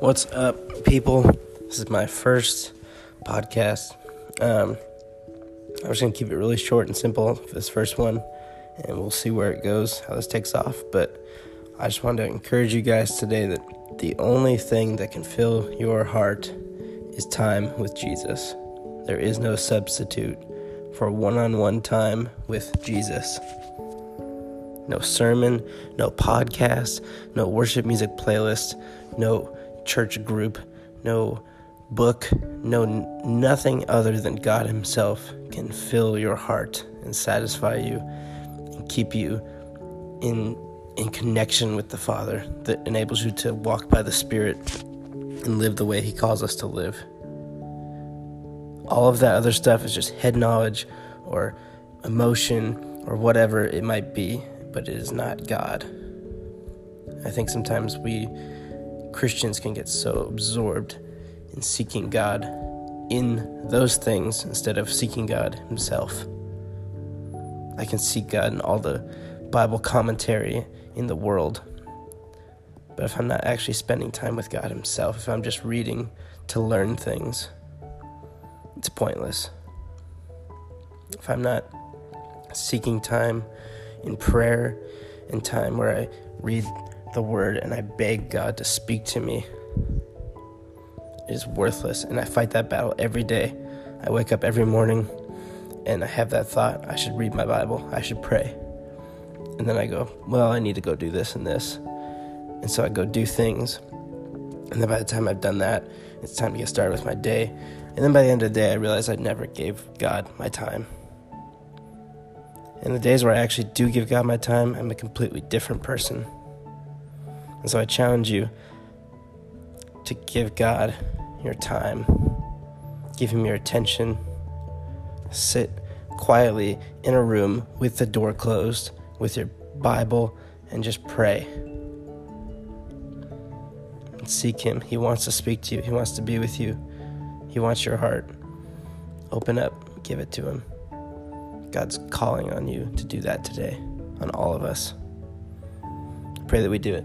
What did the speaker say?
What's up, people? This is my first podcast. Um, I'm just gonna keep it really short and simple for this first one, and we'll see where it goes, how this takes off. But I just wanted to encourage you guys today that the only thing that can fill your heart is time with Jesus. There is no substitute for one on one time with Jesus. No sermon, no podcast, no worship music playlist, no church group, no book, no nothing other than God Himself can fill your heart and satisfy you and keep you in in connection with the Father that enables you to walk by the Spirit and live the way He calls us to live. All of that other stuff is just head knowledge or emotion or whatever it might be, but it is not God. I think sometimes we Christians can get so absorbed in seeking God in those things instead of seeking God Himself. I can seek God in all the Bible commentary in the world. But if I'm not actually spending time with God Himself, if I'm just reading to learn things, it's pointless. If I'm not seeking time in prayer and time where I read the word and I beg God to speak to me, is worthless. And I fight that battle every day. I wake up every morning and I have that thought I should read my Bible, I should pray. And then I go, well, I need to go do this and this. And so I go do things. And then by the time I've done that, it's time to get started with my day. And then by the end of the day, I realize I never gave God my time. And the days where I actually do give God my time, I'm a completely different person. And so I challenge you to give God your time, give Him your attention, sit quietly in a room with the door closed, with your Bible, and just pray. Seek Him. He wants to speak to you, He wants to be with you, He wants your heart. Open up, give it to Him. God's calling on you to do that today, on all of us. Pray that we do it.